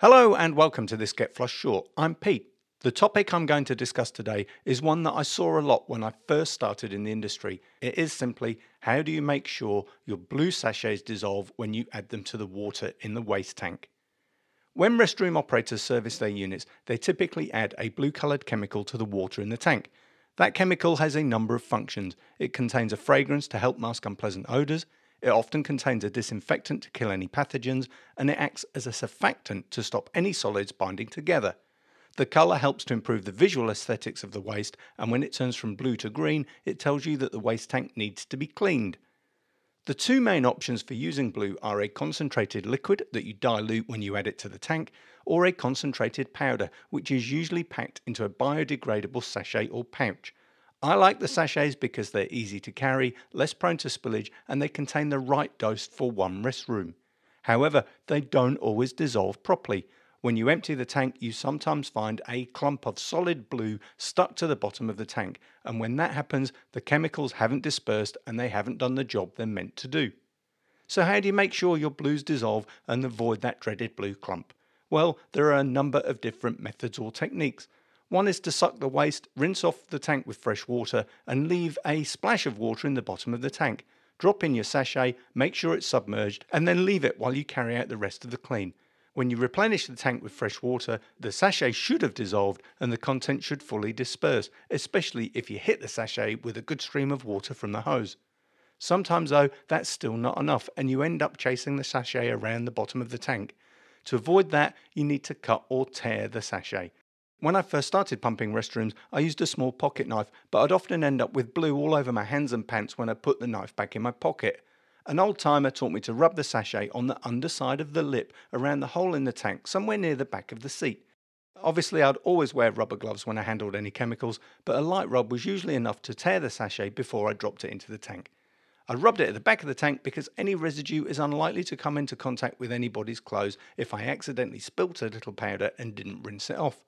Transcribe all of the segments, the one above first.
Hello and welcome to this Get Flush Short. I'm Pete. The topic I'm going to discuss today is one that I saw a lot when I first started in the industry. It is simply how do you make sure your blue sachets dissolve when you add them to the water in the waste tank? When restroom operators service their units, they typically add a blue coloured chemical to the water in the tank. That chemical has a number of functions. It contains a fragrance to help mask unpleasant odours, it often contains a disinfectant to kill any pathogens, and it acts as a surfactant to stop any solids binding together. The colour helps to improve the visual aesthetics of the waste, and when it turns from blue to green, it tells you that the waste tank needs to be cleaned. The two main options for using blue are a concentrated liquid that you dilute when you add it to the tank, or a concentrated powder, which is usually packed into a biodegradable sachet or pouch. I like the sachets because they're easy to carry, less prone to spillage, and they contain the right dose for one restroom. However, they don't always dissolve properly. When you empty the tank, you sometimes find a clump of solid blue stuck to the bottom of the tank, and when that happens, the chemicals haven't dispersed and they haven't done the job they're meant to do. So, how do you make sure your blues dissolve and avoid that dreaded blue clump? Well, there are a number of different methods or techniques. One is to suck the waste, rinse off the tank with fresh water, and leave a splash of water in the bottom of the tank. Drop in your sachet, make sure it's submerged, and then leave it while you carry out the rest of the clean. When you replenish the tank with fresh water, the sachet should have dissolved and the content should fully disperse, especially if you hit the sachet with a good stream of water from the hose. Sometimes, though, that's still not enough and you end up chasing the sachet around the bottom of the tank. To avoid that, you need to cut or tear the sachet. When I first started pumping restrooms, I used a small pocket knife, but I'd often end up with blue all over my hands and pants when I put the knife back in my pocket. An old timer taught me to rub the sachet on the underside of the lip around the hole in the tank, somewhere near the back of the seat. Obviously, I'd always wear rubber gloves when I handled any chemicals, but a light rub was usually enough to tear the sachet before I dropped it into the tank. I rubbed it at the back of the tank because any residue is unlikely to come into contact with anybody's clothes if I accidentally spilt a little powder and didn't rinse it off.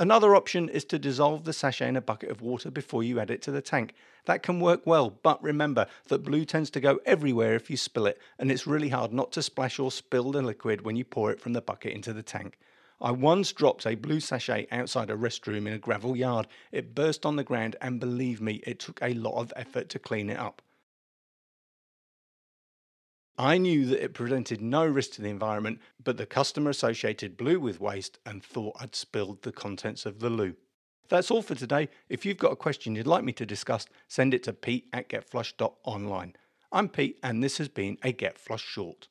Another option is to dissolve the sachet in a bucket of water before you add it to the tank. That can work well, but remember that blue tends to go everywhere if you spill it, and it's really hard not to splash or spill the liquid when you pour it from the bucket into the tank. I once dropped a blue sachet outside a restroom in a gravel yard. It burst on the ground, and believe me, it took a lot of effort to clean it up. I knew that it presented no risk to the environment, but the customer associated blue with waste and thought I'd spilled the contents of the loo. That's all for today. If you've got a question you'd like me to discuss, send it to pete at getflush.online. I'm Pete, and this has been a Get Flush Short.